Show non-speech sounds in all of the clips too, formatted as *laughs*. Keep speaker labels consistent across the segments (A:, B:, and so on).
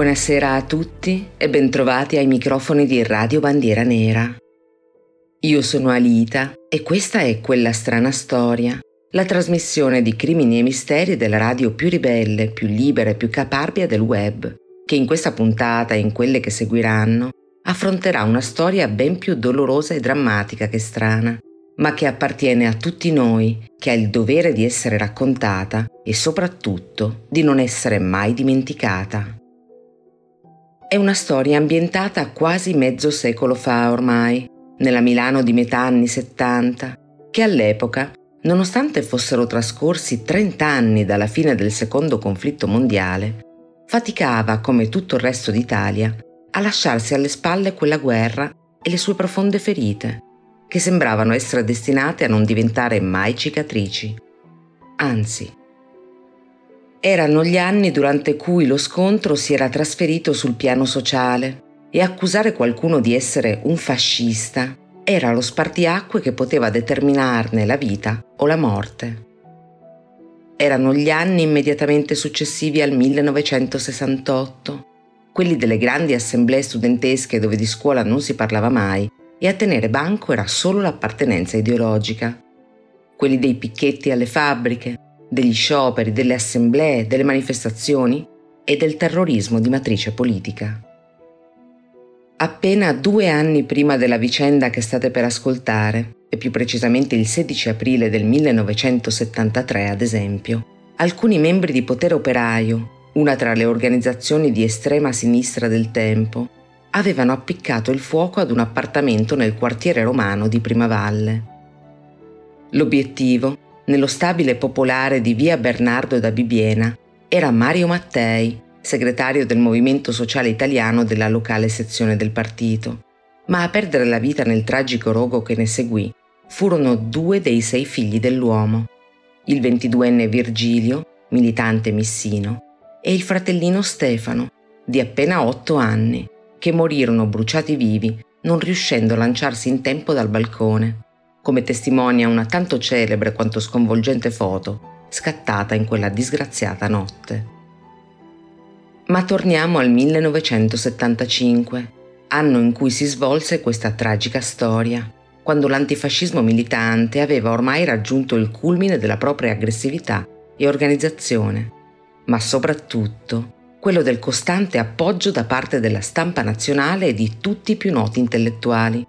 A: Buonasera a tutti e bentrovati ai microfoni di Radio Bandiera Nera. Io sono Alita e questa è Quella strana storia, la trasmissione di crimini e misteri della radio più ribelle, più libera e più caparbia del web, che in questa puntata e in quelle che seguiranno affronterà una storia ben più dolorosa e drammatica che strana, ma che appartiene a tutti noi, che ha il dovere di essere raccontata e soprattutto di non essere mai dimenticata. È una storia ambientata quasi mezzo secolo fa ormai, nella Milano di metà anni 70, che all'epoca, nonostante fossero trascorsi 30 anni dalla fine del secondo conflitto mondiale, faticava, come tutto il resto d'Italia, a lasciarsi alle spalle quella guerra e le sue profonde ferite, che sembravano essere destinate a non diventare mai cicatrici. Anzi, erano gli anni durante cui lo scontro si era trasferito sul piano sociale e accusare qualcuno di essere un fascista era lo spartiacque che poteva determinarne la vita o la morte. Erano gli anni immediatamente successivi al 1968, quelli delle grandi assemblee studentesche dove di scuola non si parlava mai e a tenere banco era solo l'appartenenza ideologica, quelli dei picchetti alle fabbriche, degli scioperi, delle assemblee, delle manifestazioni e del terrorismo di matrice politica. Appena due anni prima della vicenda che state per ascoltare, e più precisamente il 16 aprile del 1973 ad esempio, alcuni membri di Potere Operaio, una tra le organizzazioni di estrema sinistra del tempo, avevano appiccato il fuoco ad un appartamento nel quartiere romano di Primavalle. L'obiettivo, nello stabile popolare di via Bernardo da Bibiena, era Mario Mattei, segretario del Movimento Sociale Italiano della locale sezione del partito. Ma a perdere la vita nel tragico rogo che ne seguì furono due dei sei figli dell'uomo, il 22enne Virgilio, militante missino, e il fratellino Stefano, di appena otto anni, che morirono bruciati vivi non riuscendo a lanciarsi in tempo dal balcone, come testimonia una tanto celebre quanto sconvolgente foto scattata in quella disgraziata notte. Ma torniamo al 1975, anno in cui si svolse questa tragica storia, quando l'antifascismo militante aveva ormai raggiunto il culmine della propria aggressività e organizzazione, ma soprattutto quello del costante appoggio da parte della stampa nazionale e di tutti i più noti intellettuali,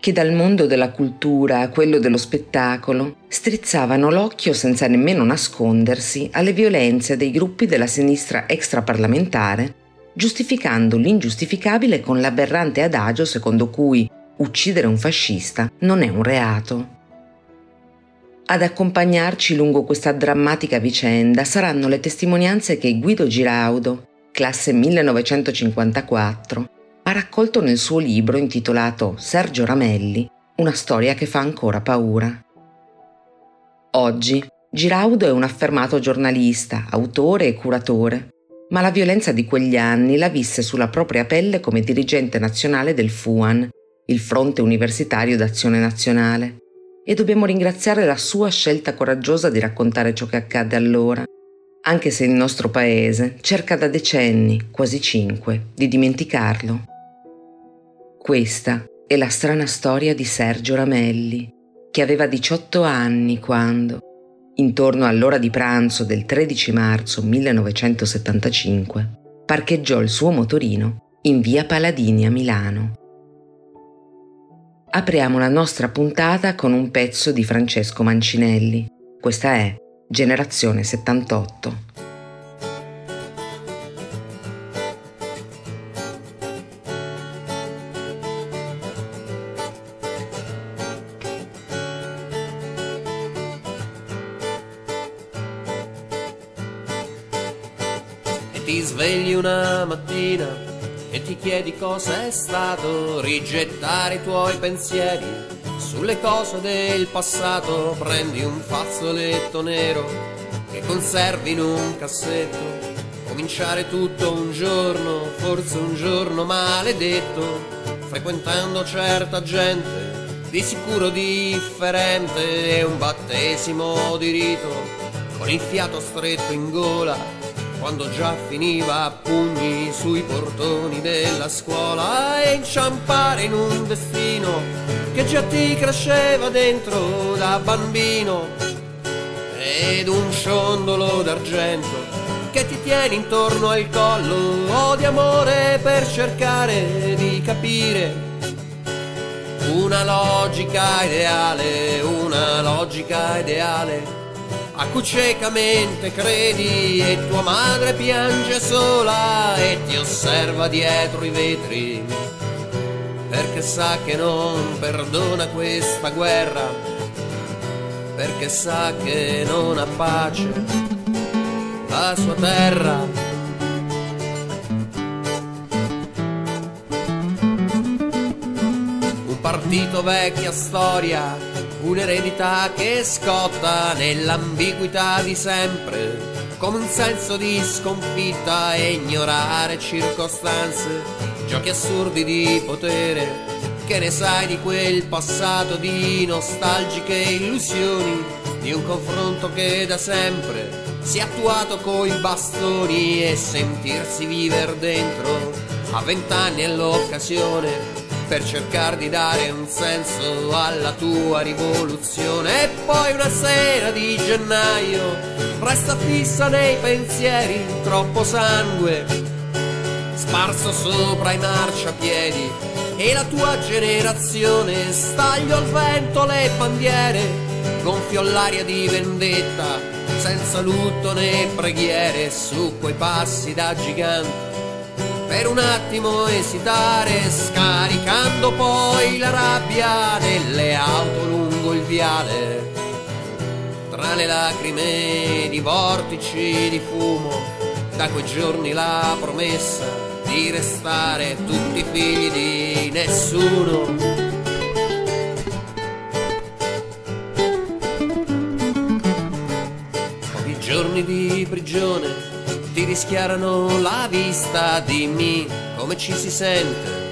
A: che dal mondo della cultura a quello dello spettacolo strizzavano l'occhio senza nemmeno nascondersi alle violenze dei gruppi della sinistra extraparlamentare, giustificando l'ingiustificabile con l'aberrante adagio secondo cui uccidere un fascista non è un reato. Ad accompagnarci lungo questa drammatica vicenda saranno le testimonianze che Guido Giraudo, classe 1954, ha raccolto nel suo libro intitolato Sergio Ramelli, una storia che fa ancora paura. Oggi Giraudo è un affermato giornalista, autore e curatore, ma la violenza di quegli anni la visse sulla propria pelle come dirigente nazionale del FUAN, il Fronte Universitario d'Azione Nazionale, e dobbiamo ringraziare la sua scelta coraggiosa di raccontare ciò che accadde allora, anche se il nostro paese cerca da decenni, quasi cinque, di dimenticarlo. Questa è la strana storia di Sergio Ramelli, che aveva 18 anni quando, intorno all'ora di pranzo del 13 marzo 1975, parcheggiò il suo motorino in via Paladini a Milano. Apriamo la nostra puntata con un pezzo di Francesco Mancinelli. Questa è Generazione 78.
B: Chiedi cosa è stato, rigettare i tuoi pensieri sulle cose del passato, prendi un fazzoletto nero che conservi in un cassetto, cominciare tutto un giorno, forse un giorno maledetto, frequentando certa gente, di sicuro differente, un battesimo di rito, con il fiato stretto in gola quando già finiva a pugni sui portoni della scuola e inciampare in un destino che già ti cresceva dentro da bambino. Ed un ciondolo d'argento che ti tiene intorno al collo o di amore per cercare di capire. Una logica ideale, una logica ideale a cui ciecamente credi e tua madre piange sola e ti osserva dietro i vetri perché sa che non perdona questa guerra perché sa che non ha pace la sua terra partito vecchia storia, un'eredità che scotta nell'ambiguità di sempre, come un senso di sconfitta e ignorare circostanze, giochi assurdi di potere, che ne sai di quel passato di nostalgiche illusioni, di un confronto che da sempre si è attuato coi bastoni e sentirsi viver dentro. A vent'anni è l'occasione per cercare di dare un senso alla tua rivoluzione. E poi una sera di gennaio resta fissa nei pensieri troppo sangue sparso sopra i marciapiedi e la tua generazione staglio al vento le bandiere, gonfio l'aria di vendetta, senza lutto né preghiere su quei passi da gigante per un attimo esitare, scaricando poi la rabbia delle auto lungo il viale. Tra le lacrime di vortici di fumo, da quei giorni la promessa di restare tutti figli di nessuno. Pochi giorni di prigione rischiarano la vista, dimmi come ci si sente.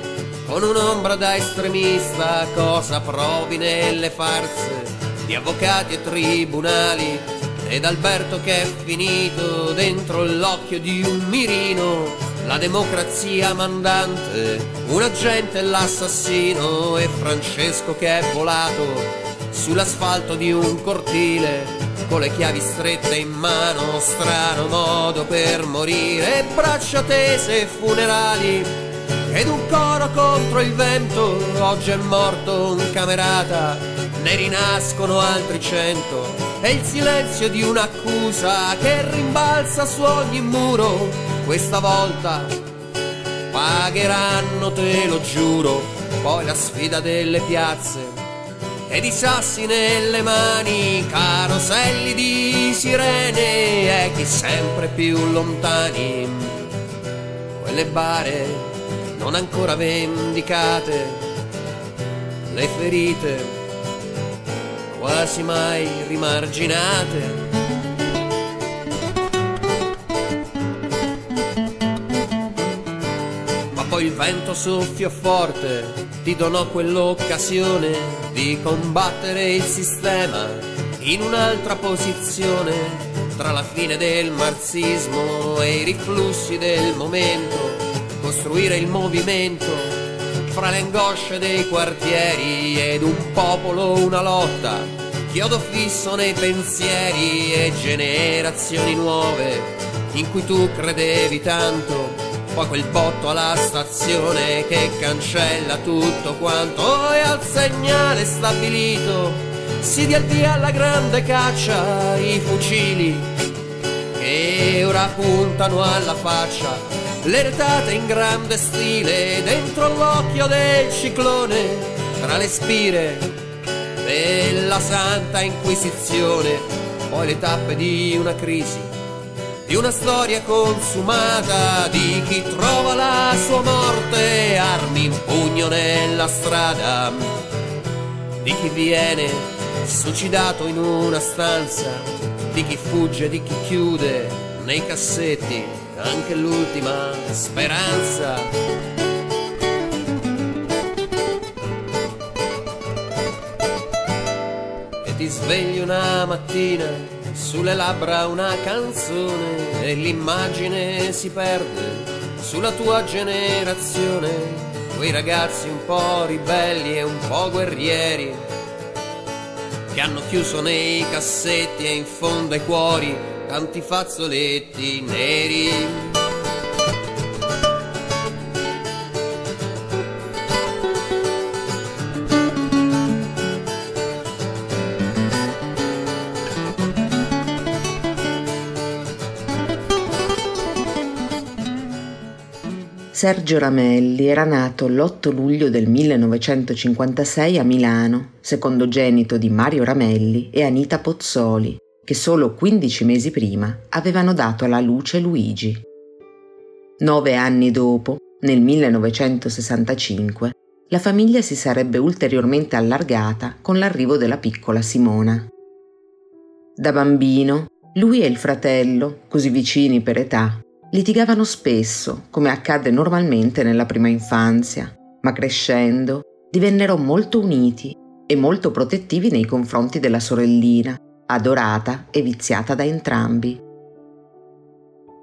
B: Con un'ombra da estremista, cosa provi nelle farse di avvocati e tribunali? Ed Alberto che è finito dentro l'occhio di un mirino, la democrazia mandante, un agente l'assassino, e Francesco che è volato sull'asfalto di un cortile con le chiavi strette in mano, strano modo per morire, braccia tese funerali ed un coro contro il vento, oggi è morto un camerata, ne rinascono altri cento, e il silenzio di un'accusa che rimbalza su ogni muro, questa volta pagheranno, te lo giuro, poi la sfida delle piazze ed i sassi nelle mani, caroselli di sirene e chi sempre più lontani. Quelle bare non ancora vendicate, le ferite quasi mai rimarginate. Ma poi il vento soffia forte ti donò quell'occasione di combattere il sistema in un'altra posizione tra la fine del marxismo e i riflussi del momento, costruire il movimento fra le angosce dei quartieri ed un popolo, una lotta, chiodo fisso nei pensieri e generazioni nuove in cui tu credevi tanto poi quel botto alla stazione che cancella tutto quanto. E al segnale stabilito si dia via alla grande caccia i fucili che ora puntano alla faccia. Le retate in grande stile dentro l'occhio del ciclone tra le spire della santa inquisizione. Poi le tappe di una crisi di una storia consumata di chi trova la sua morte, armi in pugno nella strada, di chi viene suicidato in una stanza, di chi fugge, di chi chiude nei cassetti anche l'ultima speranza. E ti svegli una mattina sulle labbra una canzone e l'immagine si perde sulla tua generazione, quei ragazzi un po' ribelli e un po' guerrieri che hanno chiuso nei cassetti e in fondo ai cuori tanti fazzoletti neri.
A: Sergio Ramelli era nato l'8 luglio del 1956 a Milano, secondogenito di Mario Ramelli e Anita Pozzoli, che solo 15 mesi prima avevano dato alla luce Luigi. Nove anni dopo, nel 1965, la famiglia si sarebbe ulteriormente allargata con l'arrivo della piccola Simona. Da bambino, lui e il fratello, così vicini per età, Litigavano spesso, come accade normalmente nella prima infanzia, ma crescendo divennero molto uniti e molto protettivi nei confronti della sorellina, adorata e viziata da entrambi.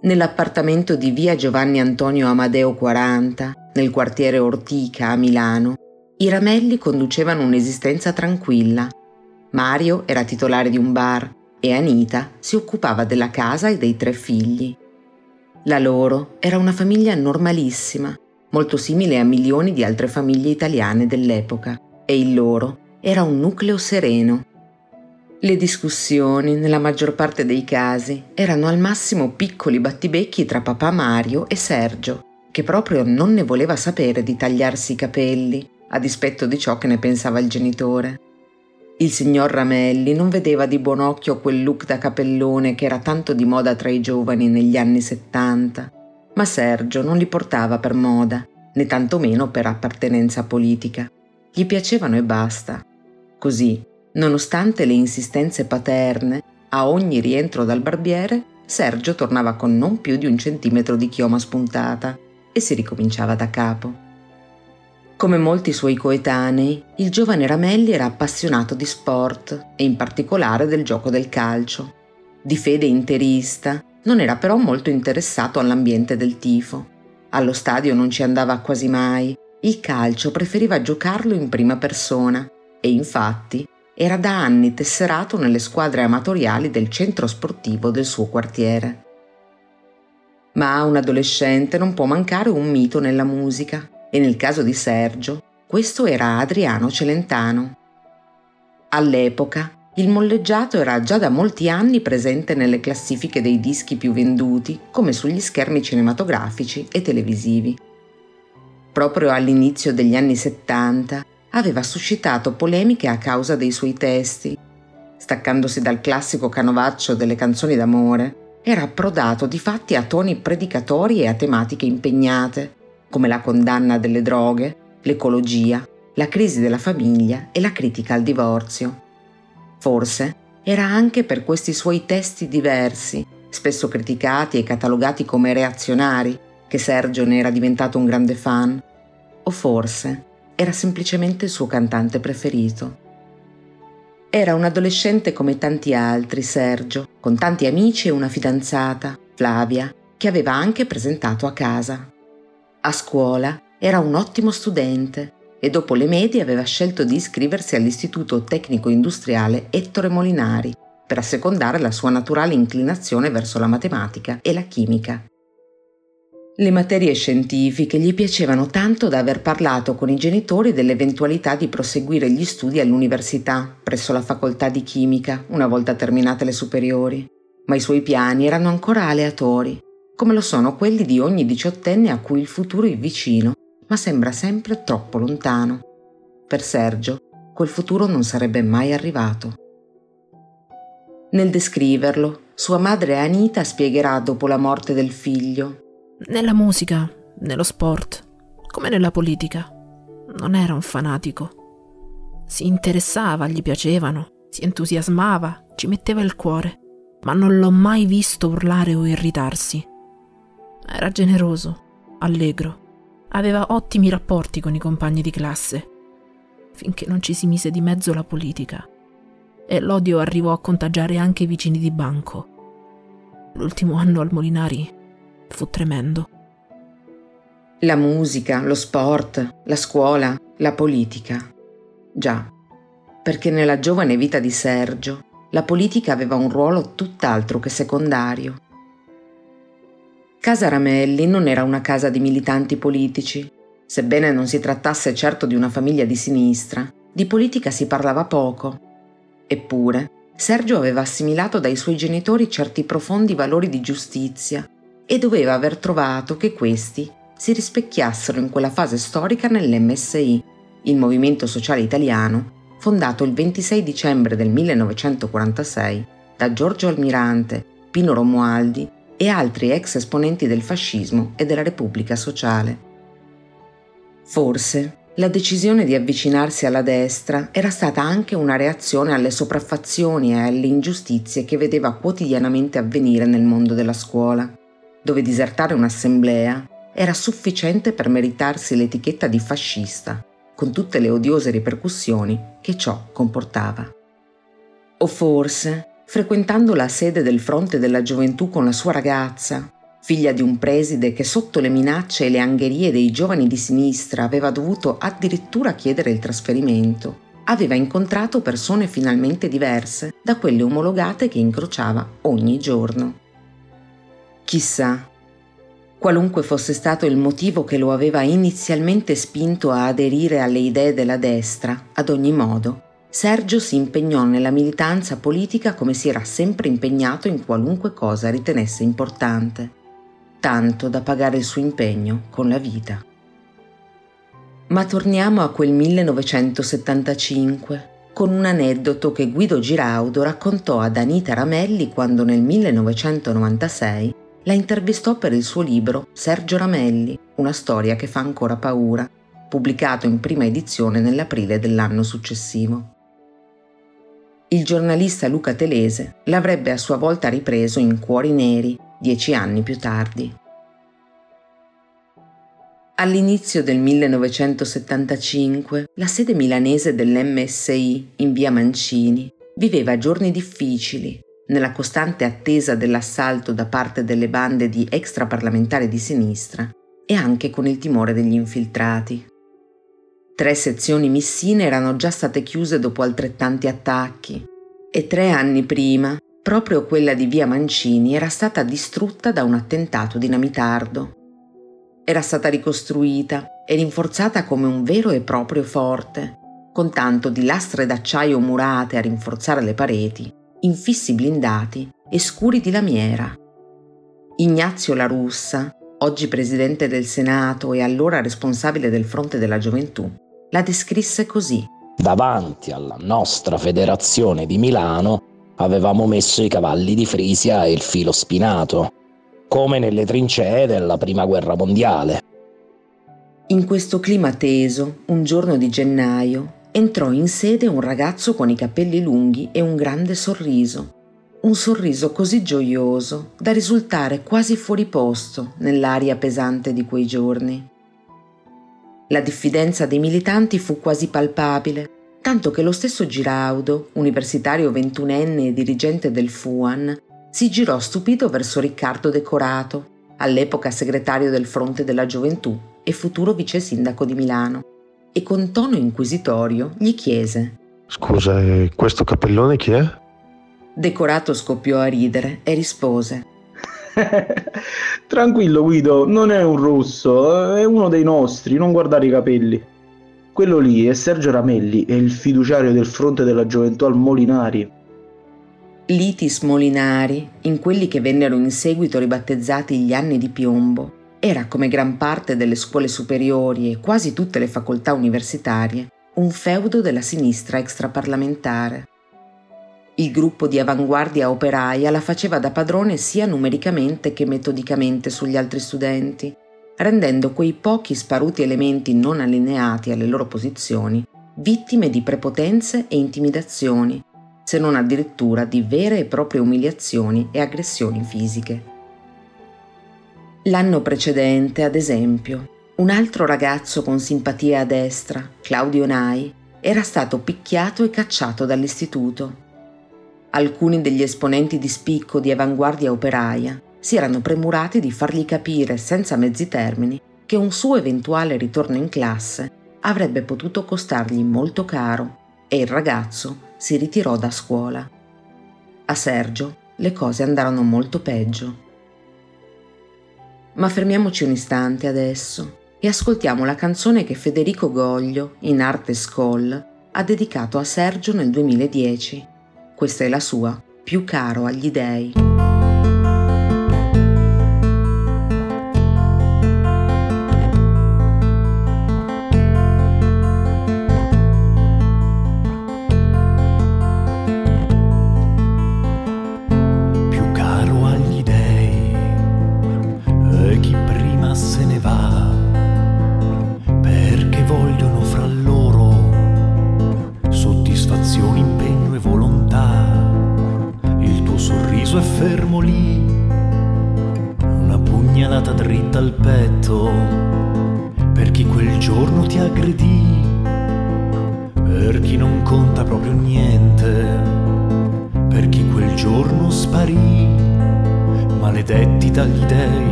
A: Nell'appartamento di via Giovanni Antonio Amadeo 40, nel quartiere Ortica a Milano, i Ramelli conducevano un'esistenza tranquilla. Mario era titolare di un bar e Anita si occupava della casa e dei tre figli. La loro era una famiglia normalissima, molto simile a milioni di altre famiglie italiane dell'epoca, e il loro era un nucleo sereno. Le discussioni, nella maggior parte dei casi, erano al massimo piccoli battibecchi tra papà Mario e Sergio, che proprio non ne voleva sapere di tagliarsi i capelli, a dispetto di ciò che ne pensava il genitore. Il signor Ramelli non vedeva di buon occhio quel look da capellone che era tanto di moda tra i giovani negli anni settanta, ma Sergio non li portava per moda, né tantomeno per appartenenza politica. Gli piacevano e basta. Così, nonostante le insistenze paterne, a ogni rientro dal barbiere, Sergio tornava con non più di un centimetro di chioma spuntata e si ricominciava da capo. Come molti suoi coetanei, il giovane Ramelli era appassionato di sport e in particolare del gioco del calcio. Di fede interista, non era però molto interessato all'ambiente del tifo. Allo stadio non ci andava quasi mai, il calcio preferiva giocarlo in prima persona e infatti era da anni tesserato nelle squadre amatoriali del centro sportivo del suo quartiere. Ma a un adolescente non può mancare un mito nella musica e nel caso di Sergio questo era Adriano Celentano. All'epoca il molleggiato era già da molti anni presente nelle classifiche dei dischi più venduti, come sugli schermi cinematografici e televisivi. Proprio all'inizio degli anni 70 aveva suscitato polemiche a causa dei suoi testi. Staccandosi dal classico canovaccio delle canzoni d'amore, era approdato di fatti a toni predicatori e a tematiche impegnate, come la condanna delle droghe, l'ecologia, la crisi della famiglia e la critica al divorzio. Forse era anche per questi suoi testi diversi, spesso criticati e catalogati come reazionari, che Sergio ne era diventato un grande fan, o forse era semplicemente il suo cantante preferito. Era un adolescente come tanti altri, Sergio, con tanti amici e una fidanzata, Flavia, che aveva anche presentato a casa. A scuola era un ottimo studente e dopo le medie aveva scelto di iscriversi all'Istituto Tecnico Industriale Ettore Molinari per assecondare la sua naturale inclinazione verso la matematica e la chimica. Le materie scientifiche gli piacevano tanto da aver parlato con i genitori dell'eventualità di proseguire gli studi all'università presso la facoltà di chimica una volta terminate le superiori, ma i suoi piani erano ancora aleatori come lo sono quelli di ogni diciottenne a cui il futuro è vicino, ma sembra sempre troppo lontano. Per Sergio, quel futuro non sarebbe mai arrivato. Nel descriverlo, sua madre Anita spiegherà dopo la morte del figlio.
C: Nella musica, nello sport, come nella politica, non era un fanatico. Si interessava, gli piacevano, si entusiasmava, ci metteva il cuore, ma non l'ho mai visto urlare o irritarsi. Era generoso, allegro, aveva ottimi rapporti con i compagni di classe, finché non ci si mise di mezzo la politica. e l'odio arrivò a contagiare anche i vicini di banco. L'ultimo anno al Molinari fu tremendo.
A: La musica, lo sport, la scuola, la politica. Già, perché nella giovane vita di Sergio la politica aveva un ruolo tutt'altro che secondario. Casa Ramelli non era una casa di militanti politici. Sebbene non si trattasse certo di una famiglia di sinistra, di politica si parlava poco. Eppure, Sergio aveva assimilato dai suoi genitori certi profondi valori di giustizia e doveva aver trovato che questi si rispecchiassero in quella fase storica nell'MSI, il Movimento Sociale Italiano, fondato il 26 dicembre del 1946 da Giorgio Almirante, Pino Romualdi e altri ex esponenti del fascismo e della Repubblica Sociale. Forse la decisione di avvicinarsi alla destra era stata anche una reazione alle sopraffazioni e alle ingiustizie che vedeva quotidianamente avvenire nel mondo della scuola, dove disertare un'assemblea era sufficiente per meritarsi l'etichetta di fascista con tutte le odiose ripercussioni che ciò comportava. O forse, frequentando la sede del Fronte della Gioventù con la sua ragazza, figlia di un preside che sotto le minacce e le angherie dei giovani di sinistra aveva dovuto addirittura chiedere il trasferimento, aveva incontrato persone finalmente diverse da quelle omologate che incrociava ogni giorno. Chissà Qualunque fosse stato il motivo che lo aveva inizialmente spinto a aderire alle idee della destra, ad ogni modo, Sergio si impegnò nella militanza politica come si era sempre impegnato in qualunque cosa ritenesse importante, tanto da pagare il suo impegno con la vita. Ma torniamo a quel 1975, con un aneddoto che Guido Giraudo raccontò ad Anita Ramelli quando nel 1996 la intervistò per il suo libro Sergio Ramelli, una storia che fa ancora paura, pubblicato in prima edizione nell'aprile dell'anno successivo. Il giornalista Luca Telese l'avrebbe a sua volta ripreso in Cuori Neri, dieci anni più tardi. All'inizio del 1975, la sede milanese dell'MSI in via Mancini viveva giorni difficili nella costante attesa dell'assalto da parte delle bande di extraparlamentari di sinistra e anche con il timore degli infiltrati. Tre sezioni missine erano già state chiuse dopo altrettanti attacchi e tre anni prima proprio quella di via Mancini era stata distrutta da un attentato dinamitardo. Era stata ricostruita e rinforzata come un vero e proprio forte, con tanto di lastre d'acciaio murate a rinforzare le pareti infissi blindati e scuri di lamiera. Ignazio La Russa, oggi presidente del Senato e allora responsabile del Fronte della Gioventù, la descrisse così.
D: Davanti alla nostra federazione di Milano avevamo messo i cavalli di Frisia e il filo spinato, come nelle trincee della Prima Guerra Mondiale.
A: In questo clima teso, un giorno di gennaio, entrò in sede un ragazzo con i capelli lunghi e un grande sorriso. Un sorriso così gioioso da risultare quasi fuori posto nell'aria pesante di quei giorni. La diffidenza dei militanti fu quasi palpabile, tanto che lo stesso Giraudo, universitario ventunenne e dirigente del FUAN, si girò stupito verso Riccardo Decorato, all'epoca segretario del Fronte della Gioventù e futuro vice sindaco di Milano e con tono inquisitorio gli chiese
E: Scusa, questo cappellone chi è?
A: Decorato scoppiò a ridere e rispose *laughs*
F: Tranquillo Guido, non è un russo, è uno dei nostri, non guardare i capelli. Quello lì è Sergio Ramelli, è il fiduciario del fronte della gioventù al Molinari.
A: Litis Molinari, in quelli che vennero in seguito ribattezzati gli anni di piombo, era, come gran parte delle scuole superiori e quasi tutte le facoltà universitarie, un feudo della sinistra extraparlamentare. Il gruppo di avanguardia operaia la faceva da padrone sia numericamente che metodicamente sugli altri studenti, rendendo quei pochi sparuti elementi non allineati alle loro posizioni vittime di prepotenze e intimidazioni, se non addirittura di vere e proprie umiliazioni e aggressioni fisiche. L'anno precedente, ad esempio, un altro ragazzo con simpatia a destra, Claudio Nai, era stato picchiato e cacciato dall'istituto Alcuni degli esponenti di spicco di avanguardia operaia si erano premurati di fargli capire senza mezzi termini che un suo eventuale ritorno in classe avrebbe potuto costargli molto caro e il ragazzo si ritirò da scuola. A Sergio le cose andarono molto peggio. Ma fermiamoci un istante adesso e ascoltiamo la canzone che Federico Goglio, in arte Skoll, ha dedicato a Sergio nel 2010. Questa è la sua, più caro agli dei.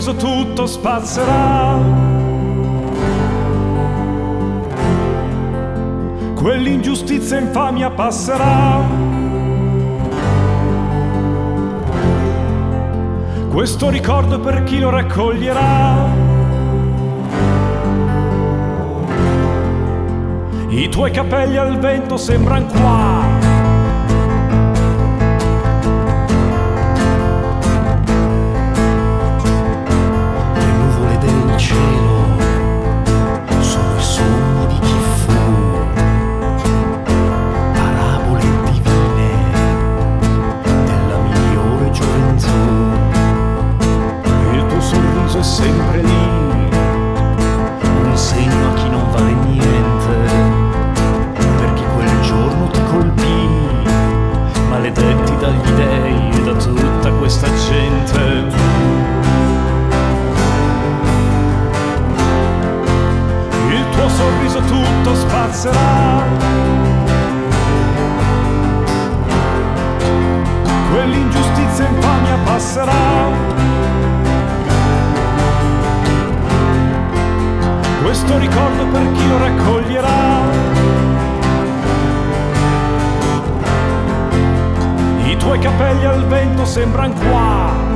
G: Sorriso tutto spazzerà. Quell'ingiustizia infamia passerà. Questo ricordo per chi lo raccoglierà. I tuoi capelli al vento sembran qua alzerà. Quell'ingiustizia infamia passerà. Questo ricordo per chi lo raccoglierà. I tuoi capelli al vento sembran qua.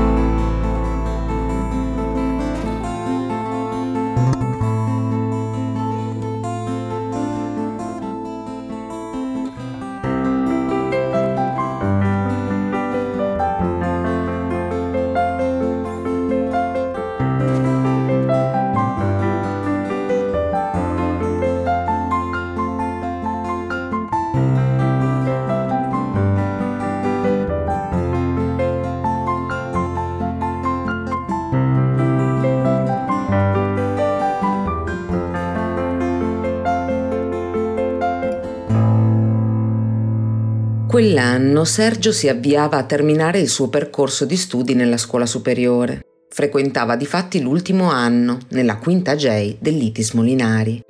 A: Quell'anno Sergio si avviava a terminare il suo percorso di studi nella scuola superiore. Frequentava di fatti l'ultimo anno, nella quinta J dell'Itis Molinari.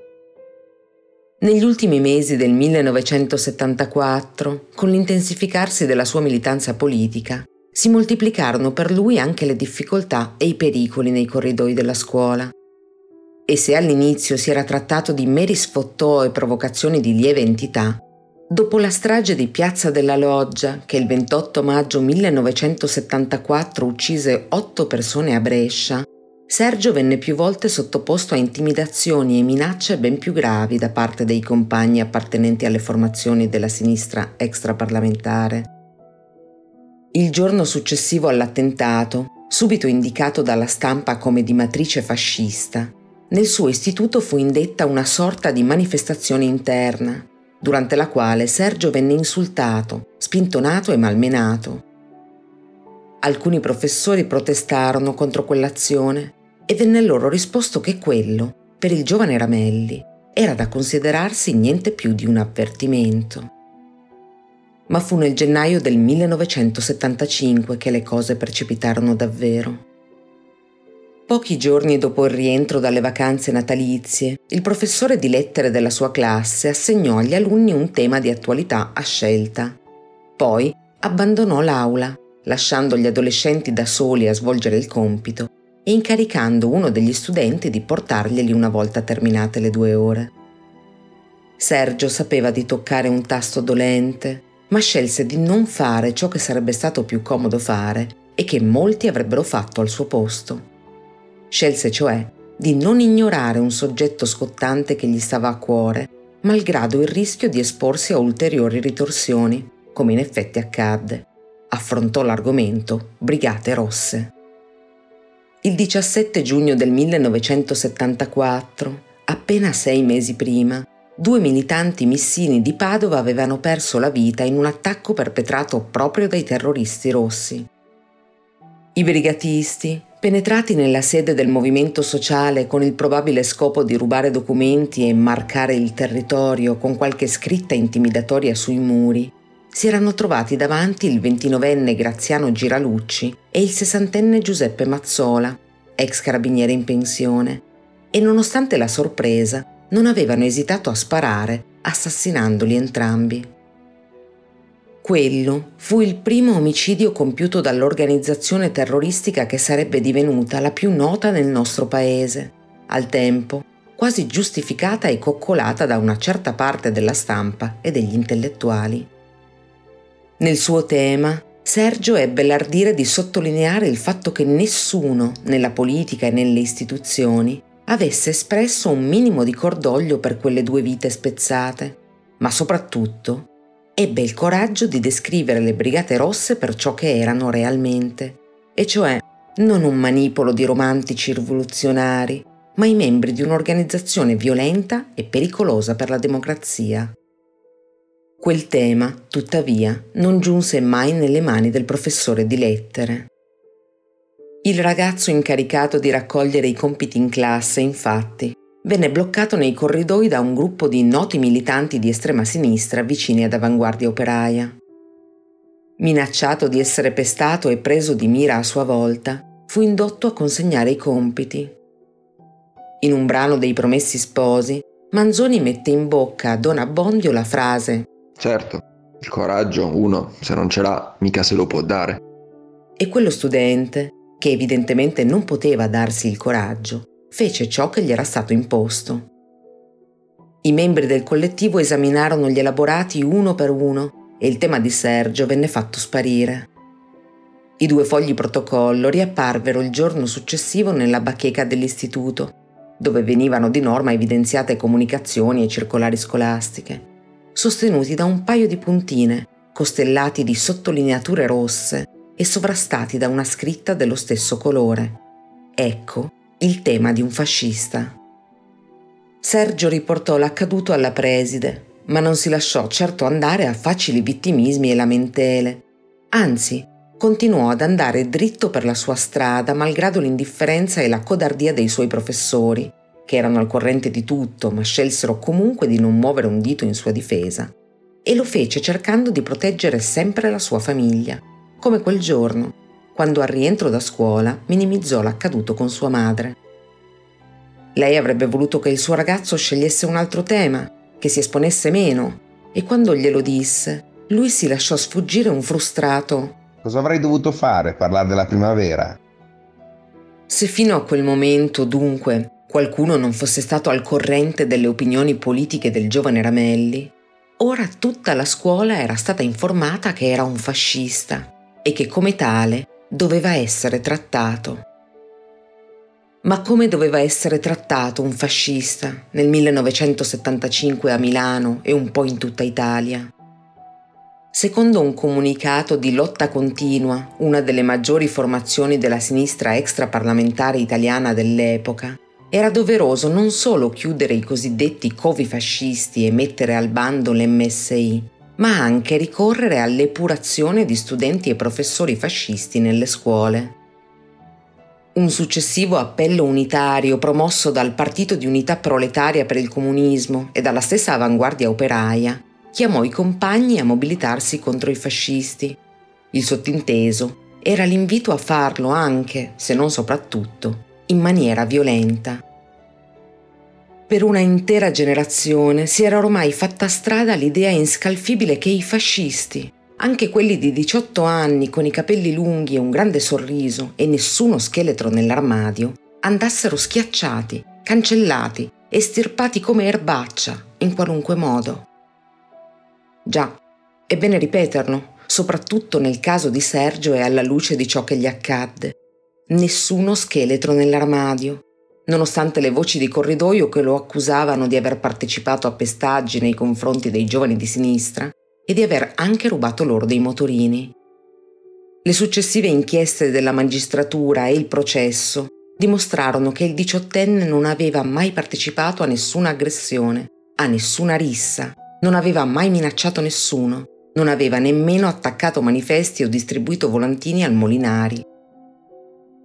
A: Negli ultimi mesi del 1974, con l'intensificarsi della sua militanza politica, si moltiplicarono per lui anche le difficoltà e i pericoli nei corridoi della scuola. E se all'inizio si era trattato di meri sfottò e provocazioni di lieve entità, Dopo la strage di Piazza della Loggia, che il 28 maggio 1974 uccise otto persone a Brescia, Sergio venne più volte sottoposto a intimidazioni e minacce ben più gravi da parte dei compagni appartenenti alle formazioni della sinistra extraparlamentare. Il giorno successivo all'attentato, subito indicato dalla stampa come di matrice fascista, nel suo istituto fu indetta una sorta di manifestazione interna durante la quale Sergio venne insultato, spintonato e malmenato. Alcuni professori protestarono contro quell'azione e venne loro risposto che quello, per il giovane Ramelli, era da considerarsi niente più di un avvertimento. Ma fu nel gennaio del 1975 che le cose precipitarono davvero. Pochi giorni dopo il rientro dalle vacanze natalizie, il professore di lettere della sua classe assegnò agli alunni un tema di attualità a scelta. Poi abbandonò l'aula, lasciando gli adolescenti da soli a svolgere il compito e incaricando uno degli studenti di portarglieli una volta terminate le due ore. Sergio sapeva di toccare un tasto dolente, ma scelse di non fare ciò che sarebbe stato più comodo fare e che molti avrebbero fatto al suo posto. Scelse cioè di non ignorare un soggetto scottante che gli stava a cuore, malgrado il rischio di esporsi a ulteriori ritorsioni, come in effetti accadde. Affrontò l'argomento Brigate Rosse. Il 17 giugno del 1974, appena sei mesi prima, due militanti missini di Padova avevano perso la vita in un attacco perpetrato proprio dai terroristi rossi. I brigatisti, Penetrati nella sede del movimento sociale con il probabile scopo di rubare documenti e marcare il territorio con qualche scritta intimidatoria sui muri, si erano trovati davanti il ventinovenne Graziano Giralucci e il sessantenne Giuseppe Mazzola, ex carabiniere in pensione, e nonostante la sorpresa non avevano esitato a sparare, assassinandoli entrambi. Quello fu il primo omicidio compiuto dall'organizzazione terroristica che sarebbe divenuta la più nota nel nostro paese, al tempo quasi giustificata e coccolata da una certa parte della stampa e degli intellettuali. Nel suo tema, Sergio ebbe l'ardire di sottolineare il fatto che nessuno, nella politica e nelle istituzioni, avesse espresso un minimo di cordoglio per quelle due vite spezzate, ma soprattutto ebbe il coraggio di descrivere le Brigate Rosse per ciò che erano realmente, e cioè non un manipolo di romantici rivoluzionari, ma i membri di un'organizzazione violenta e pericolosa per la democrazia. Quel tema, tuttavia, non giunse mai nelle mani del professore di lettere. Il ragazzo incaricato di raccogliere i compiti in classe, infatti, venne bloccato nei corridoi da un gruppo di noti militanti di estrema sinistra vicini ad Avanguardia Operaia. Minacciato di essere pestato e preso di mira a sua volta, fu indotto a consegnare i compiti. In un brano dei Promessi Sposi, Manzoni mette in bocca a Don Abbondio la frase
H: Certo, il coraggio uno, se non ce l'ha, mica se lo può dare.
A: E quello studente, che evidentemente non poteva darsi il coraggio, fece ciò che gli era stato imposto. I membri del collettivo esaminarono gli elaborati uno per uno e il tema di Sergio venne fatto sparire. I due fogli protocollo riapparvero il giorno successivo nella bacheca dell'istituto, dove venivano di norma evidenziate comunicazioni e circolari scolastiche, sostenuti da un paio di puntine, costellati di sottolineature rosse e sovrastati da una scritta dello stesso colore. Ecco il tema di un fascista. Sergio riportò l'accaduto alla preside, ma non si lasciò certo andare a facili vittimismi e lamentele. Anzi, continuò ad andare dritto per la sua strada malgrado l'indifferenza e la codardia dei suoi professori, che erano al corrente di tutto, ma scelsero comunque di non muovere un dito in sua difesa. E lo fece cercando di proteggere sempre la sua famiglia, come quel giorno, quando al rientro da scuola minimizzò l'accaduto con sua madre. Lei avrebbe voluto che il suo ragazzo scegliesse un altro tema, che si esponesse meno, e quando glielo disse, lui si lasciò sfuggire un frustrato.
I: Cosa avrei dovuto fare? Parlare della primavera?
A: Se fino a quel momento, dunque, qualcuno non fosse stato al corrente delle opinioni politiche del giovane Ramelli, ora tutta la scuola era stata informata che era un fascista e che come tale doveva essere trattato. Ma come doveva essere trattato un fascista nel 1975 a Milano e un po' in tutta Italia? Secondo un comunicato di Lotta Continua, una delle maggiori formazioni della sinistra extraparlamentare italiana dell'epoca, era doveroso non solo chiudere i cosiddetti covi fascisti e mettere al bando l'MSI, ma anche ricorrere all'epurazione di studenti e professori fascisti nelle scuole. Un successivo appello unitario promosso dal Partito di Unità Proletaria per il Comunismo e dalla stessa avanguardia operaia chiamò i compagni a mobilitarsi contro i fascisti. Il sottinteso era l'invito a farlo anche, se non soprattutto, in maniera violenta. Per una intera generazione si era ormai fatta strada l'idea inscalfibile che i fascisti, anche quelli di 18 anni con i capelli lunghi e un grande sorriso e nessuno scheletro nell'armadio, andassero schiacciati, cancellati, estirpati come erbaccia, in qualunque modo. Già, è bene ripeterlo, soprattutto nel caso di Sergio e alla luce di ciò che gli accadde. Nessuno scheletro nell'armadio, nonostante le voci di corridoio che lo accusavano di aver partecipato a pestaggi nei confronti dei giovani di sinistra e di aver anche rubato loro dei motorini. Le successive inchieste della magistratura e il processo dimostrarono che il diciottenne non aveva mai partecipato a nessuna aggressione, a nessuna rissa, non aveva mai minacciato nessuno, non aveva nemmeno attaccato manifesti o distribuito volantini al Molinari.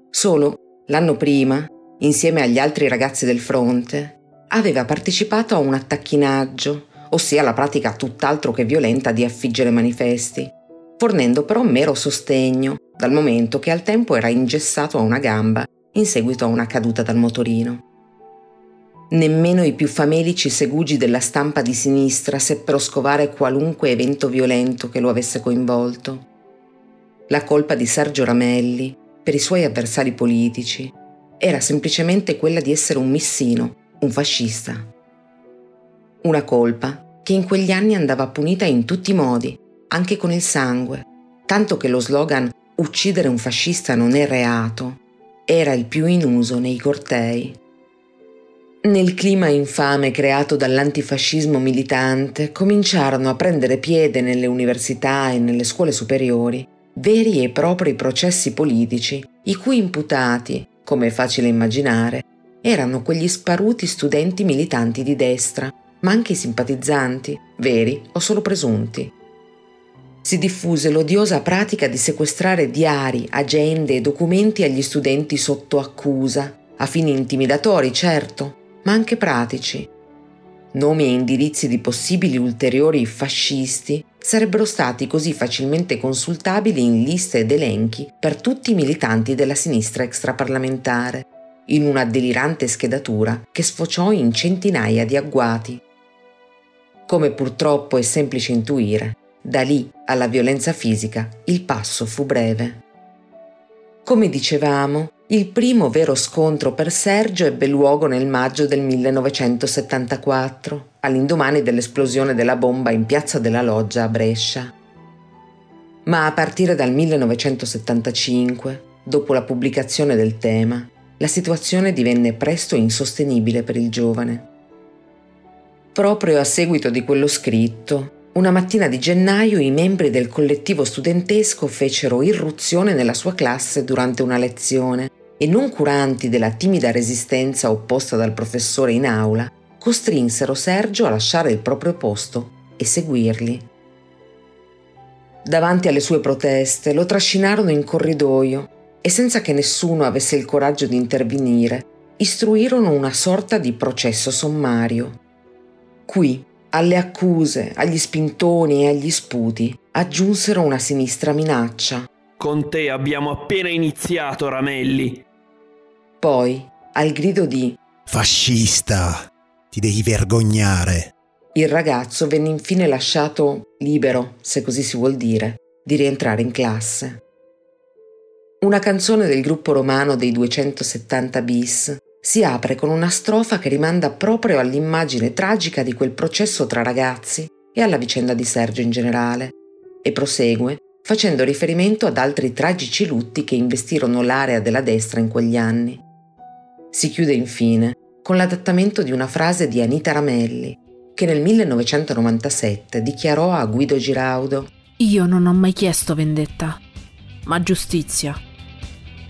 A: Solo l'anno prima, insieme agli altri ragazzi del fronte, aveva partecipato a un attacchinaggio, ossia la pratica tutt'altro che violenta di affiggere manifesti, fornendo però mero sostegno, dal momento che al tempo era ingessato a una gamba in seguito a una caduta dal motorino. Nemmeno i più famelici segugi della stampa di sinistra seppero scovare qualunque evento violento che lo avesse coinvolto. La colpa di Sergio Ramelli, per i suoi avversari politici, era semplicemente quella di essere un missino, un fascista. Una colpa che in quegli anni andava punita in tutti i modi, anche con il sangue, tanto che lo slogan Uccidere un fascista non è reato era il più in uso nei cortei. Nel clima infame creato dall'antifascismo militante cominciarono a prendere piede nelle università e nelle scuole superiori veri e propri processi politici, i cui imputati, come è facile immaginare, erano quegli sparuti studenti militanti di destra, ma anche i simpatizzanti, veri o solo presunti si diffuse l'odiosa pratica di sequestrare diari, agende e documenti agli studenti sotto accusa, a fini intimidatori, certo, ma anche pratici. Nomi e indirizzi di possibili ulteriori fascisti sarebbero stati così facilmente consultabili in liste ed elenchi per tutti i militanti della sinistra extraparlamentare, in una delirante schedatura che sfociò in centinaia di agguati. Come purtroppo è semplice intuire, da lì alla violenza fisica il passo fu breve. Come dicevamo, il primo vero scontro per Sergio ebbe luogo nel maggio del 1974, all'indomani dell'esplosione della bomba in Piazza della Loggia a Brescia. Ma a partire dal 1975, dopo la pubblicazione del tema, la situazione divenne presto insostenibile per il giovane. Proprio a seguito di quello scritto, una mattina di gennaio i membri del collettivo studentesco fecero irruzione nella sua classe durante una lezione e non curanti della timida resistenza opposta dal professore in aula, costrinsero Sergio a lasciare il proprio posto e seguirli. Davanti alle sue proteste lo trascinarono in corridoio e senza che nessuno avesse il coraggio di intervenire, istruirono una sorta di processo sommario. Qui, alle accuse, agli spintoni e agli sputi aggiunsero una sinistra minaccia.
J: Con te abbiamo appena iniziato, Ramelli.
A: Poi, al grido di
K: Fascista, ti devi vergognare.
A: Il ragazzo venne infine lasciato libero, se così si vuol dire, di rientrare in classe. Una canzone del gruppo romano dei 270 bis si apre con una strofa che rimanda proprio all'immagine tragica di quel processo tra ragazzi e alla vicenda di Sergio in generale, e prosegue facendo riferimento ad altri tragici lutti che investirono l'area della destra in quegli anni. Si chiude infine con l'adattamento di una frase di Anita Ramelli, che nel 1997 dichiarò a Guido Giraudo
C: Io non ho mai chiesto vendetta, ma giustizia.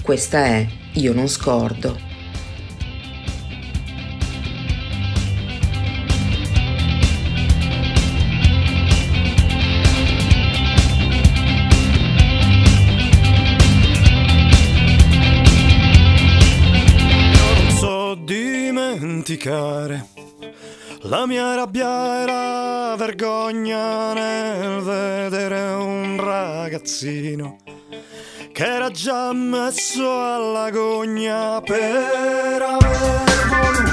A: Questa è Io non scordo.
G: dimenticare. La mia rabbia era vergogna nel vedere un ragazzino
L: che era già messo alla gogna per aver voluto.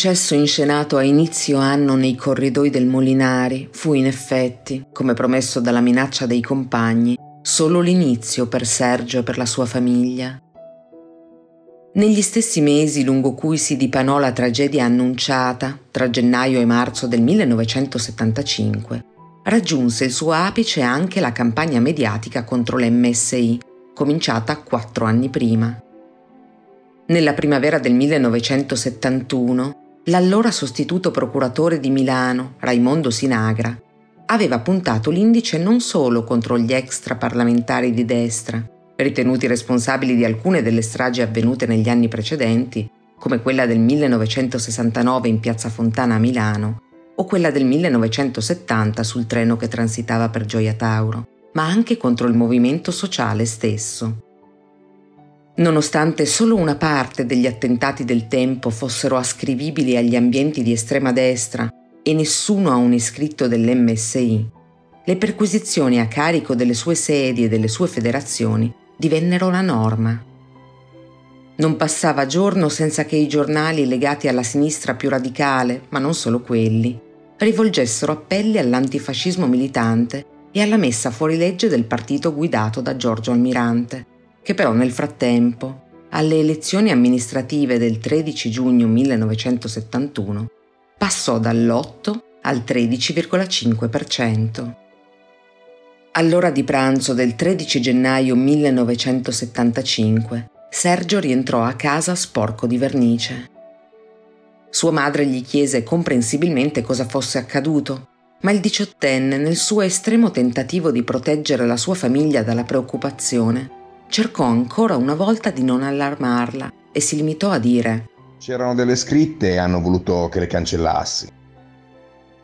A: processo inscenato a inizio anno nei corridoi del Molinari fu in effetti, come promesso dalla minaccia dei compagni, solo l'inizio per Sergio e per la sua famiglia. Negli stessi mesi lungo cui si dipanò la tragedia annunciata, tra gennaio e marzo del 1975, raggiunse il suo apice anche la campagna mediatica contro l'MSI, cominciata quattro anni prima. Nella primavera del 1971 l'allora sostituto procuratore di Milano, Raimondo Sinagra, aveva puntato l'indice non solo contro gli extraparlamentari di destra, ritenuti responsabili di alcune delle stragi avvenute negli anni precedenti, come quella del 1969 in Piazza Fontana a Milano o quella del 1970 sul treno che transitava per Gioia Tauro, ma anche contro il movimento sociale stesso. Nonostante solo una parte degli attentati del tempo fossero ascrivibili agli ambienti di estrema destra e nessuno a un iscritto dell'MSI, le perquisizioni a carico delle sue sedi e delle sue federazioni divennero la norma. Non passava giorno senza che i giornali legati alla sinistra più radicale, ma non solo quelli, rivolgessero appelli all'antifascismo militante e alla messa fuori legge del partito guidato da Giorgio Almirante, che però nel frattempo, alle elezioni amministrative del 13 giugno 1971, passò dall'8 al 13,5%. All'ora di pranzo del 13 gennaio 1975, Sergio rientrò a casa sporco di vernice. Sua madre gli chiese comprensibilmente cosa fosse accaduto, ma il diciottenne, nel suo estremo tentativo di proteggere la sua famiglia dalla preoccupazione, cercò ancora una volta di non allarmarla e si limitò a dire
I: C'erano delle scritte e hanno voluto che le cancellassi.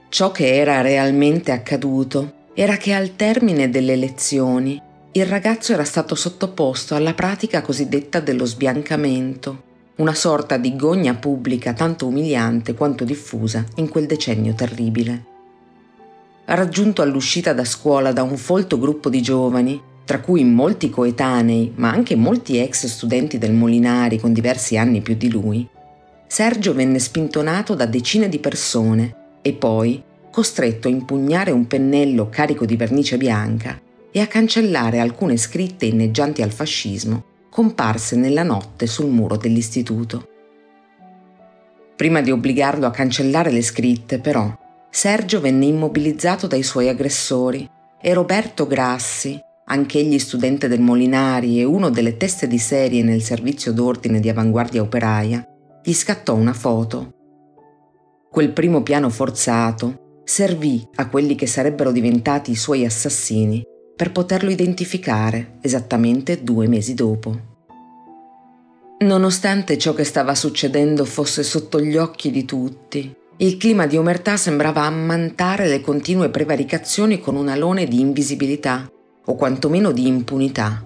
A: Ciò che era realmente accaduto era che al termine delle lezioni il ragazzo era stato sottoposto alla pratica cosiddetta dello sbiancamento, una sorta di gogna pubblica tanto umiliante quanto diffusa in quel decennio terribile. Raggiunto all'uscita da scuola da un folto gruppo di giovani, tra cui molti coetanei, ma anche molti ex studenti del Molinari con diversi anni più di lui, Sergio venne spintonato da decine di persone e poi, costretto a impugnare un pennello carico di vernice bianca e a cancellare alcune scritte inneggianti al fascismo comparse nella notte sul muro dell'istituto. Prima di obbligarlo a cancellare le scritte, però, Sergio venne immobilizzato dai suoi aggressori e Roberto Grassi, anch'egli studente del Molinari e uno delle teste di serie nel servizio d'ordine di avanguardia operaia, gli scattò una foto. Quel primo piano forzato servì a quelli che sarebbero diventati i suoi assassini per poterlo identificare esattamente due mesi dopo. Nonostante ciò che stava succedendo fosse sotto gli occhi di tutti, il clima di omertà sembrava ammantare le continue prevaricazioni con un alone di invisibilità o quantomeno di impunità.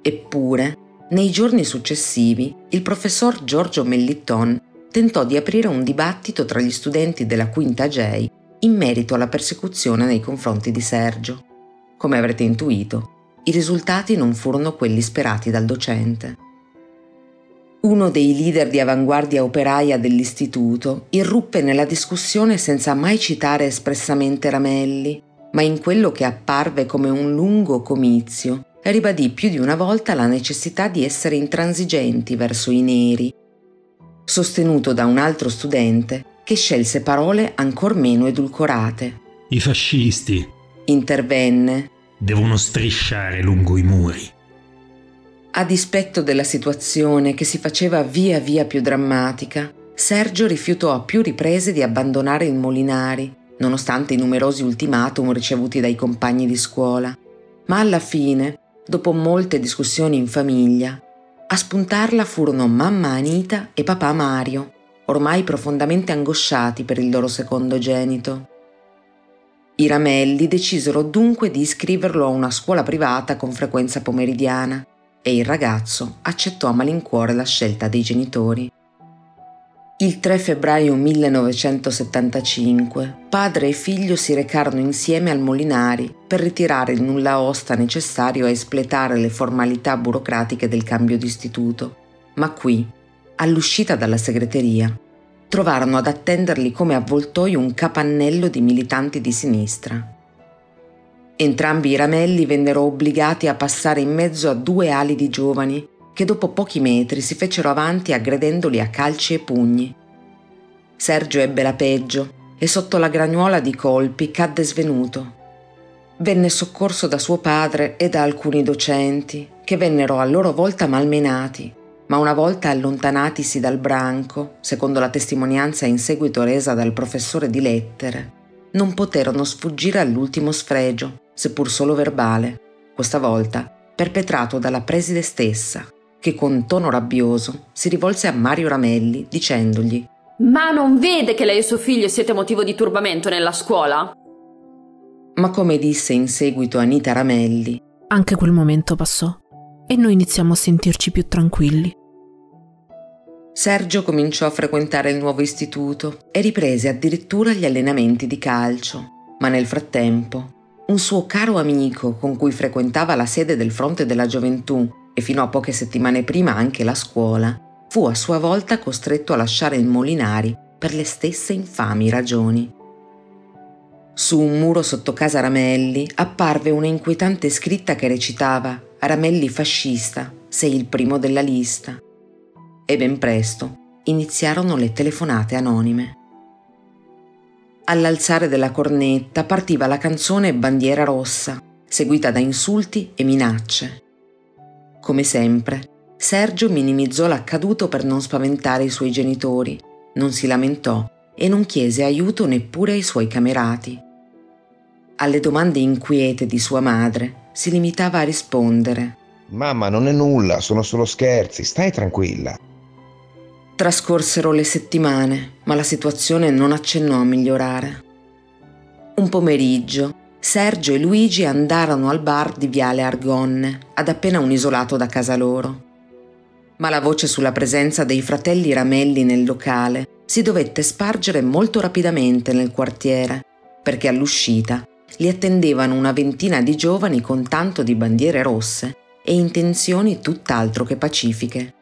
A: Eppure, nei giorni successivi, il professor Giorgio Mellitton tentò di aprire un dibattito tra gli studenti della quinta J in merito alla persecuzione nei confronti di Sergio. Come avrete intuito, i risultati non furono quelli sperati dal docente. Uno dei leader di avanguardia operaia dell'istituto irruppe nella discussione senza mai citare espressamente Ramelli, ma in quello che apparve come un lungo comizio ribadì più di una volta la necessità di essere intransigenti verso i neri, sostenuto da un altro studente che scelse parole ancor meno edulcorate.
M: I fascisti,
A: intervenne,
M: devono strisciare lungo i muri.
A: A dispetto della situazione che si faceva via via più drammatica, Sergio rifiutò a più riprese di abbandonare il Molinari, nonostante i numerosi ultimatum ricevuti dai compagni di scuola. Ma alla fine, dopo molte discussioni in famiglia, a spuntarla furono mamma Anita e papà Mario, ormai profondamente angosciati per il loro secondogenito. I Ramelli decisero dunque di iscriverlo a una scuola privata con frequenza pomeridiana e il ragazzo accettò a malincuore la scelta dei genitori. Il 3 febbraio 1975 padre e figlio si recarono insieme al Molinari per ritirare il nulla osta necessario a espletare le formalità burocratiche del cambio d'istituto, ma qui, all'uscita dalla segreteria, trovarono ad attenderli come avvoltoi un capannello di militanti di sinistra. Entrambi i ramelli vennero obbligati a passare in mezzo a due ali di giovani che dopo pochi metri si fecero avanti aggredendoli a calci e pugni. Sergio ebbe la peggio e sotto la granuola di colpi cadde svenuto. Venne soccorso da suo padre e da alcuni docenti, che vennero a loro volta malmenati ma una volta allontanatisi dal branco, secondo la testimonianza in seguito resa dal professore di lettere, non poterono sfuggire all'ultimo sfregio, seppur solo verbale, questa volta perpetrato dalla preside stessa, che con tono rabbioso si rivolse a Mario Ramelli dicendogli
N: Ma non vede che lei e suo figlio siete motivo di turbamento nella scuola?
A: Ma come disse in seguito Anita Ramelli,
C: anche quel momento passò e noi iniziamo a sentirci più tranquilli.
A: Sergio cominciò a frequentare il nuovo istituto e riprese addirittura gli allenamenti di calcio, ma nel frattempo un suo caro amico con cui frequentava la sede del Fronte della Gioventù e fino a poche settimane prima anche la scuola, fu a sua volta costretto a lasciare il Molinari per le stesse infami ragioni. Su un muro sotto casa Ramelli apparve una inquietante scritta che recitava Ramelli fascista, sei il primo della lista e ben presto iniziarono le telefonate anonime. All'alzare della cornetta partiva la canzone Bandiera rossa, seguita da insulti e minacce. Come sempre, Sergio minimizzò l'accaduto per non spaventare i suoi genitori, non si lamentò e non chiese aiuto neppure ai suoi camerati. Alle domande inquiete di sua madre si limitava a rispondere.
I: Mamma, non è nulla, sono solo scherzi, stai tranquilla.
A: Trascorsero le settimane, ma la situazione non accennò a migliorare. Un pomeriggio, Sergio e Luigi andarono al bar di Viale Argonne, ad appena un isolato da casa loro. Ma la voce sulla presenza dei fratelli Ramelli nel locale si dovette spargere molto rapidamente nel quartiere, perché all'uscita li attendevano una ventina di giovani con tanto di bandiere rosse e intenzioni tutt'altro che pacifiche.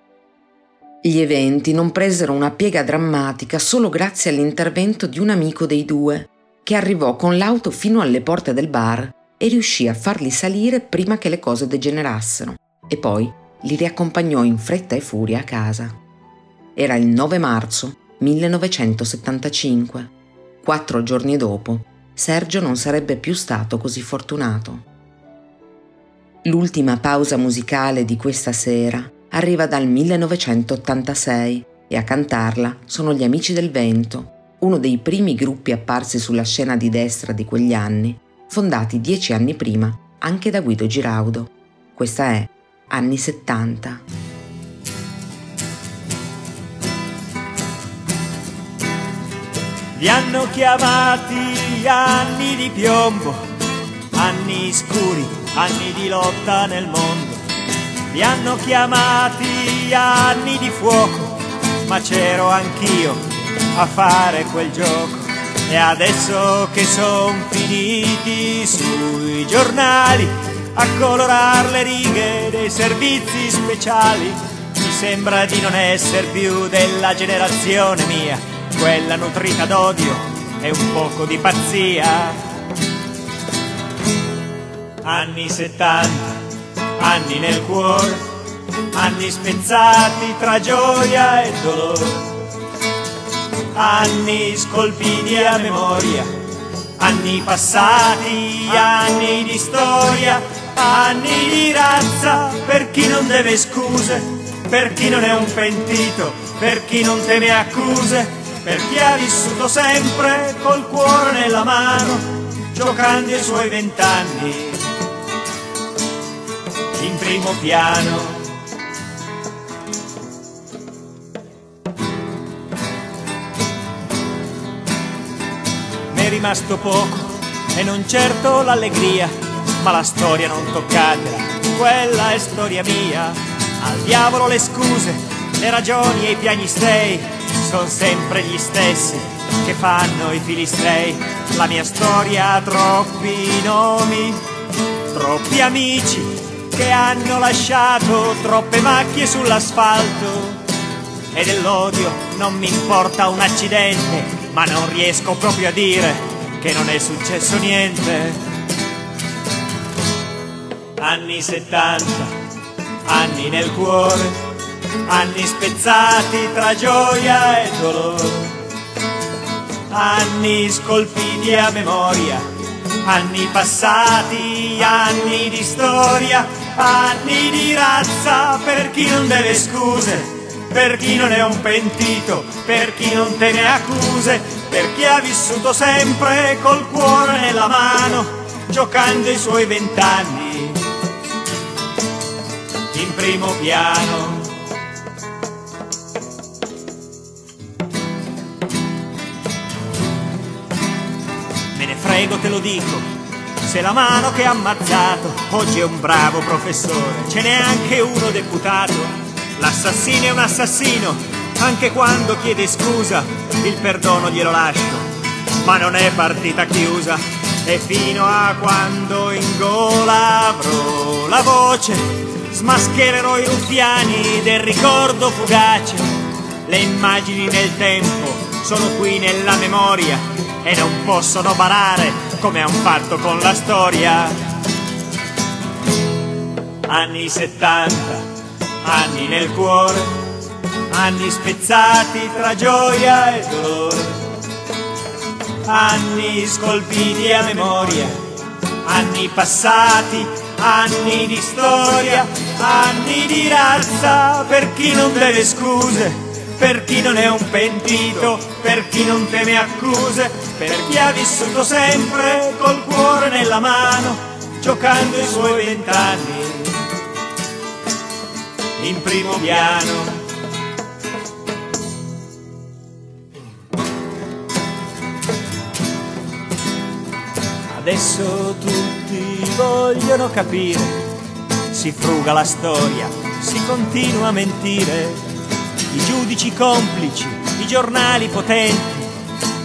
A: Gli eventi non presero una piega drammatica solo grazie all'intervento di un amico dei due, che arrivò con l'auto fino alle porte del bar e riuscì a farli salire prima che le cose degenerassero, e poi li riaccompagnò in fretta e furia a casa. Era il 9 marzo 1975. Quattro giorni dopo, Sergio non sarebbe più stato così fortunato. L'ultima pausa musicale di questa sera arriva dal 1986 e a cantarla sono gli Amici del Vento, uno dei primi gruppi apparsi sulla scena di destra di quegli anni, fondati dieci anni prima anche da Guido Giraudo. Questa è Anni 70.
O: Li hanno chiamati anni di piombo, anni scuri, anni di lotta nel mondo li hanno chiamati anni di fuoco, ma c'ero anch'io a fare quel gioco. E adesso che son finiti sui giornali a colorare le righe dei servizi speciali, mi sembra di non essere più della generazione mia, quella nutrita d'odio e un poco di pazzia. Anni 70 anni nel cuore, anni spezzati tra gioia e dolore, anni scolpiti a memoria, anni passati, anni di storia, anni di razza per chi non deve scuse, per chi non è un pentito, per chi non teme accuse, per chi ha vissuto sempre col cuore nella mano, giocando i suoi vent'anni in primo piano. Rimasto poco e non certo l'allegria, ma la storia non toccatela, quella è storia mia. Al diavolo le scuse, le ragioni e i piagnistei, sono sempre gli stessi che fanno i filistei. La mia storia ha troppi nomi, troppi amici che hanno lasciato troppe macchie sull'asfalto. E dell'odio non mi importa un accidente, ma non riesco proprio a dire che non è successo niente. Anni 70, anni nel cuore, anni spezzati tra gioia e dolore, anni scolpiti a memoria, anni passati, anni di storia anni di razza per chi non deve scuse, per chi non è un pentito, per chi non te ne accuse, per chi ha vissuto sempre col cuore nella mano, giocando i suoi vent'anni. primo piano. Me ne frego, te lo dico. Se la mano che ha ammazzato oggi è un bravo professore, ce n'è anche uno deputato. L'assassino è un assassino, anche quando chiede scusa, il perdono glielo lascio. Ma non è partita chiusa, e fino a quando in gola avrò la voce, smaschererò i ruffiani del ricordo fugace. Le immagini nel tempo sono qui nella memoria e non possono barare come han fatto con la storia. Anni 70, anni nel cuore, anni spezzati tra gioia e dolore, anni scolpiti a memoria, anni passati, anni di storia, anni di razza. Per chi non deve scuse per chi non è un pentito, per chi non teme accuse, per chi ha vissuto sempre col cuore nella mano, giocando i suoi vent'anni in primo piano. Adesso tutti vogliono capire, si fruga la storia, si continua a mentire i giudici complici, i giornali potenti.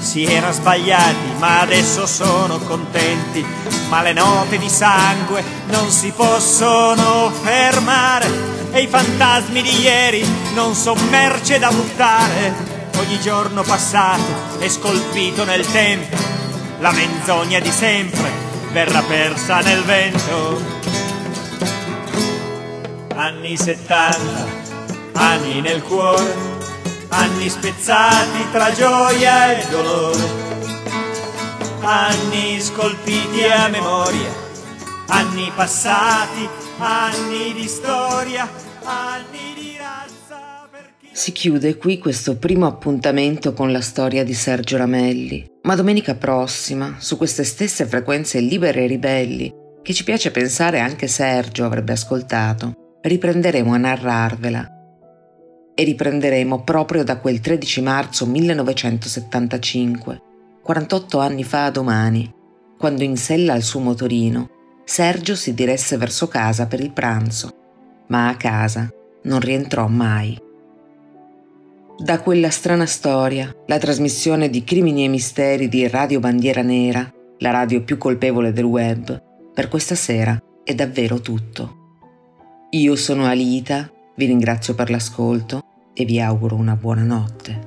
O: Si era sbagliati, ma adesso sono contenti. Ma le note di sangue non si possono fermare. E i fantasmi di ieri non son merce da buttare. Ogni giorno passato è scolpito nel tempo. La menzogna di sempre verrà persa nel vento. Anni 70 anni nel cuore, anni spezzati tra gioia e dolore, anni scolpiti a memoria, anni passati, anni di storia, anni di razza.
A: Si chiude qui questo primo appuntamento con la storia di Sergio Ramelli, ma domenica prossima, su queste stesse frequenze libere e ribelli, che ci piace pensare anche Sergio avrebbe ascoltato, riprenderemo a narrarvela e riprenderemo proprio da quel 13 marzo 1975, 48 anni fa domani, quando in sella al suo motorino Sergio si diresse verso casa per il pranzo, ma a casa non rientrò mai. Da quella strana storia, la trasmissione di Crimini e Misteri di Radio Bandiera Nera, la radio più colpevole del web, per questa sera è davvero tutto. Io sono Alita, vi ringrazio per l'ascolto e vi auguro una buona notte.